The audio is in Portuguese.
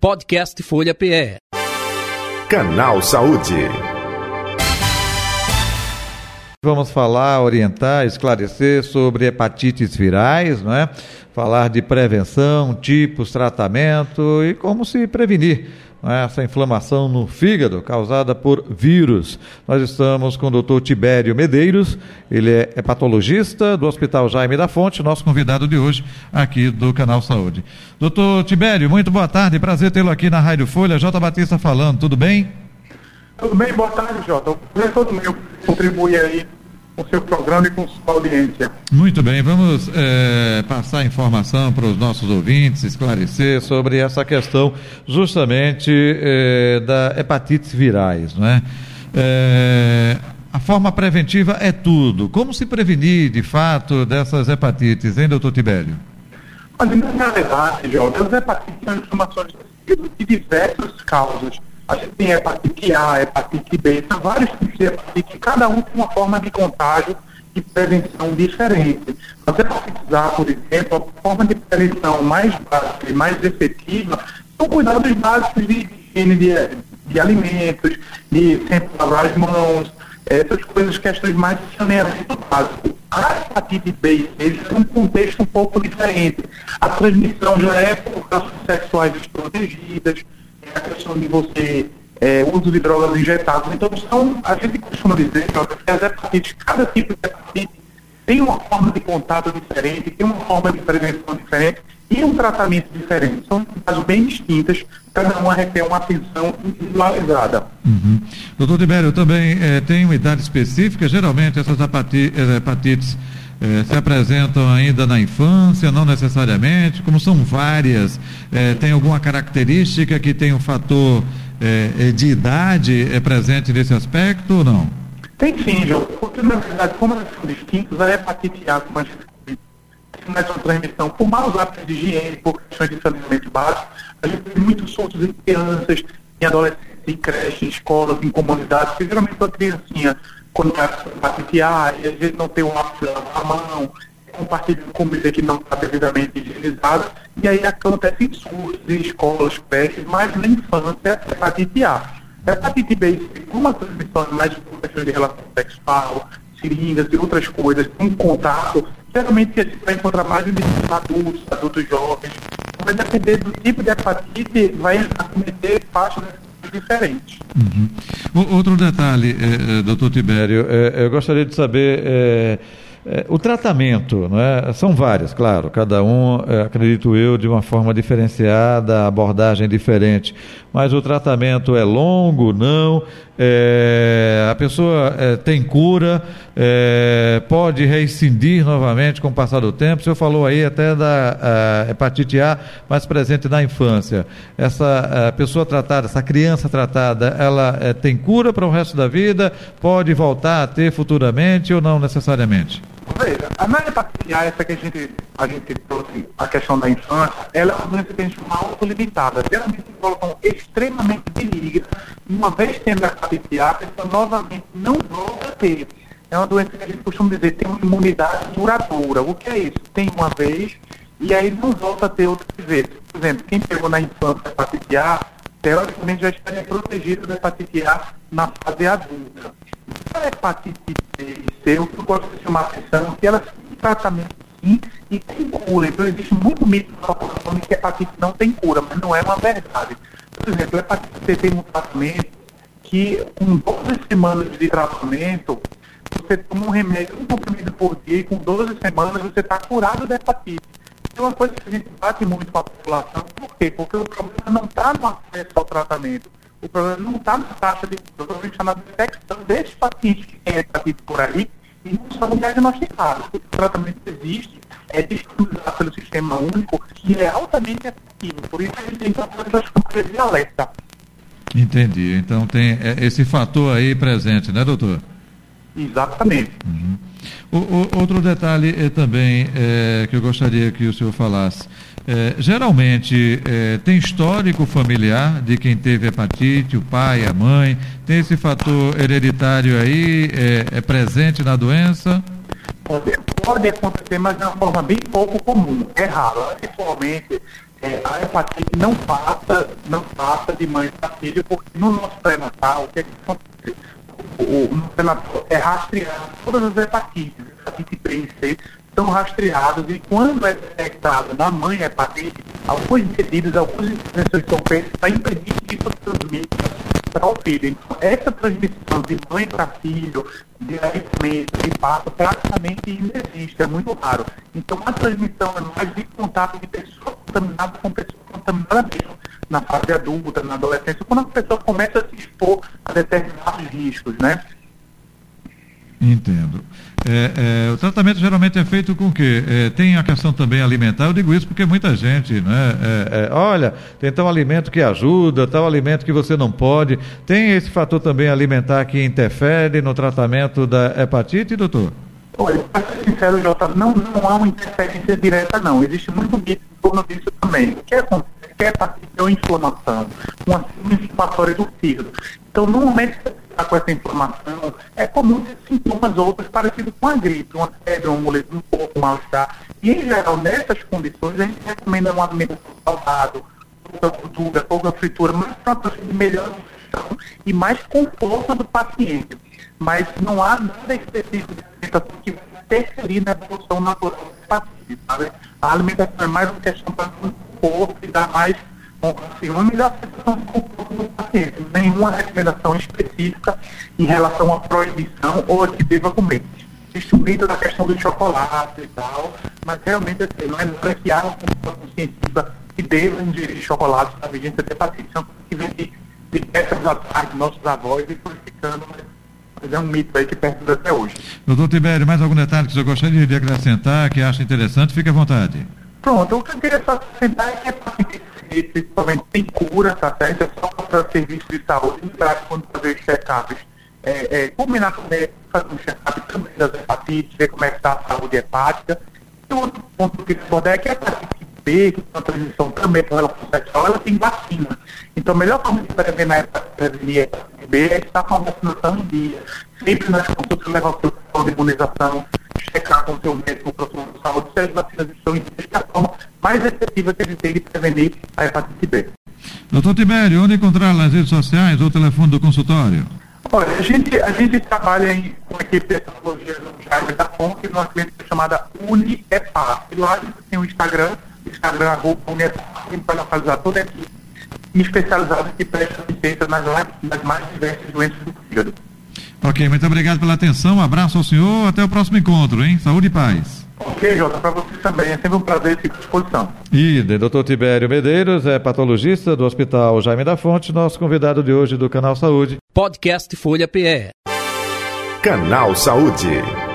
Podcast Folha PE. Canal Saúde. Vamos falar, orientar, esclarecer sobre hepatites virais, não é? Falar de prevenção, tipos, tratamento e como se prevenir é? essa inflamação no fígado causada por vírus. Nós estamos com o doutor Tibério Medeiros, ele é hepatologista do Hospital Jaime da Fonte, nosso convidado de hoje aqui do Canal Saúde. Doutor Tibério, muito boa tarde, prazer tê-lo aqui na Rádio Folha. J. Batista falando, tudo bem? Tudo bem, boa tarde, Jota. O prazer é todo meu contribuir aí com o seu programa e com sua audiência. Muito bem, vamos é, passar informação para os nossos ouvintes, esclarecer sobre essa questão justamente é, da hepatites virais, não é? é? A forma preventiva é tudo. Como se prevenir, de fato, dessas hepatites, hein, doutor Tibério? Olha, na realidade, Jota, as hepatites são inflamações de diversas causas a gente tem hepatite A, hepatite B, são vários tipos de hepatite, cada um tem uma forma de contágio e prevenção diferente. As hepatites A, por exemplo, a forma de prevenção mais básica e mais efetiva são cuidados básicos de higiene de, de alimentos, de sempre lavar as mãos, essas coisas, questões mais de saneamento básico. A hepatite B e C um contexto um pouco diferente. A transmissão já é por relações sexuais desprotegidas, a questão de você é, uso de drogas injetadas. Então, são, a gente costuma dizer que as hepatites, cada tipo de hepatite tem uma forma de contato diferente, tem uma forma de prevenção diferente e um tratamento diferente. São casos bem distintas, cada uma requer uma atenção individualizada. Uhum. Doutor Tibério, também é, tem uma idade específica, geralmente essas hepatites, é, se apresentam ainda na infância, não necessariamente, como são várias, é, tem alguma característica que tem um fator é, de idade é presente nesse aspecto ou não? Tem sim, João, porque na verdade, como elas são distintas, a hepatite A, como a mais uma transmissão por maus hábitos de higiene, por questões de saneamento básico, a gente tem muitos surtos em crianças, em adolescentes, em creches, em escolas, em comunidades, que geralmente a criancinha quando é A, e às vezes não tem um lápis na mão, compartilha comida que não está devidamente higienizada, e aí acontece em surtos, em escolas, creches, mas na infância, hepatite A. Hepatite B, como a transmissão é mais por questões de relação sexual, seringas e outras coisas, em contato, geralmente a gente vai encontrar mais em adultos, adultos jovens. Vai depender do tipo de hepatite, vai acometer faixas diferentes. Uhum. Outro detalhe, eh, doutor Tibério, eh, eu gostaria de saber eh, o tratamento, não é? são vários, claro, cada um, acredito eu, de uma forma diferenciada, abordagem diferente, mas o tratamento é longo, não? É, a pessoa é, tem cura, é, pode reincidir novamente com o passar do tempo. O senhor falou aí até da hepatite A mais presente na infância. Essa pessoa tratada, essa criança tratada, ela é, tem cura para o resto da vida? Pode voltar a ter futuramente ou não necessariamente? Veja, a hepatite A, essa que a gente, a gente trouxe, a questão da infância, ela é uma doença que a gente chama autolimitada. Geralmente se colocam extremamente benigna. Uma vez tendo a hepatite A, pessoa novamente não volta a ter. É uma doença que a gente costuma dizer tem uma imunidade duradoura. O que é isso? Tem uma vez e aí não volta a ter outras vezes. Por exemplo, quem pegou na infância a hepatite A, teoricamente já estaria protegido da hepatite A na fase adulta. A hepatite B o que eu gosto de chamar a atenção é que elas têm tratamento sim e tem cura. Então existe muito mito na população de que a hepatite não tem cura, mas não é uma verdade. Por exemplo, a hepatite C tem um tratamento que com 12 semanas de tratamento, você toma um remédio, um comprimido por dia, e com 12 semanas você está curado da hepatite. É uma coisa que a gente bate muito com a população. Por quê? Porque o problema não está no acesso ao tratamento. O problema não está na taxa de. O problema está na detecção desses pacientes que têm hepatite por aí e não são diagnosticados. O tratamento existe, é disponibilizado pelo sistema único, que é altamente efetivo. Por isso a gente tem todas as campanhas de alerta. Entendi. Então tem é, esse fator aí presente, né, doutor? Exatamente. Uhum. O, o, outro detalhe é, também é, que eu gostaria que o senhor falasse. É, geralmente tem histórico familiar de quem teve hepatite, o pai, a mãe, tem esse fator hereditário aí, é, presente na doença? Pode, pode acontecer, mas de uma forma bem pouco comum, é raro. Atualmente, é, a hepatite não passa, não passa de mãe para filho, porque no nosso pré-natal, o que, é que acontece? O, no é rastreado todas as hepatites, hepatite B e C, são rastreados e quando é detectado na mãe hepatite, algumas medidas, algumas intervenções são feitas para impedir que isso transmita para o filho. Então, essa transmissão de mãe para filho, diretamente, de fato, praticamente inexiste, é muito raro. Então, a transmissão é mais de contato de pessoa contaminada com pessoa contaminada mesmo, na fase adulta, na adolescência, quando a pessoa começa a se expor a determinados riscos, né? Entendo. É, é, o tratamento geralmente é feito com o quê? É, tem a questão também alimentar, eu digo isso porque muita gente, né? É, é, olha, tem tal alimento que ajuda, tal alimento que você não pode. Tem esse fator também alimentar que interfere no tratamento da hepatite, doutor? Olha, para ser sincero, Jota, não, não há uma interferência direta, não. Existe muito mito em torno disso também. O que acontece? Que a hepatite é uma inflamação, uma inflamatória do fígado. Então, no momento que você está com essa inflamação, é comum ter sintomas outros parecidos com a gripe, uma febre, um moletom um pouco, um mal-estar. E, em geral, nessas condições, a gente recomenda uma alimentação saudável, pouca gordura, pouca fritura, mas para de melhor nutrição e mais conforto do paciente. Mas não há nada específico de alimentação que vai interferir na evolução natural do paciente, sabe? A alimentação é mais uma questão para o corpo e dar mais assim, uma melhor sensação de conforto do paciente. Nenhuma recomendação específica em relação à proibição ou a que deva comer. Existe o mito da questão do chocolate e tal, mas realmente assim, não é nada que haja uma consciência que deva ingerir chocolate na vigência de hepatite. São coisas que vem de, de décadas atrás, de nossos avós, e foi ficando, mas, mas é um mito aí que perdura até hoje. Doutor Tibério, mais algum detalhe que você gostaria de acrescentar, que acha interessante? Fique à vontade. Pronto, o que eu queria só acrescentar é que a hepatite Principalmente, tem cura, tá certo? É só para serviço de saúde, lembrar quando fazer os check-ups, é, é, combinar com o médico, fazer um check-up também das hepatites, ver como é que está a saúde hepática. E outro ponto que queria abordar é que a hepatite B, que tem uma transmissão também com relação sexual, ela tem vacina. Então, a melhor forma de prevenir a hepatite B é estar com a vacinação em dia. Sempre nas consultas levar o de imunização, checar com o seu médico, o profissional de saúde, se as vacinas estão em dia, é a mais efetiva que a gente tem de prevenir a hepatite B. Doutor Tibério, onde encontrar nas redes sociais ou o telefone do consultório? Olha, a gente, a gente trabalha em, com a equipe de tecnologia Jaime da Fonte, numa clínica chamada UniEPA. E lá a gente tem o Instagram, Instagram arroba UniEPA, a gente vai localizar toda a equipe especializada que presta assistência nas, nas mais diversas doenças do fígado. Ok, muito obrigado pela atenção, um abraço ao senhor, até o próximo encontro, hein? Saúde e paz. Ok, Jota, para você também, é sempre um prazer estar à disposição. E doutor Tibério Medeiros, é patologista do Hospital Jaime da Fonte, nosso convidado de hoje do Canal Saúde. Podcast Folha PE. Canal Saúde.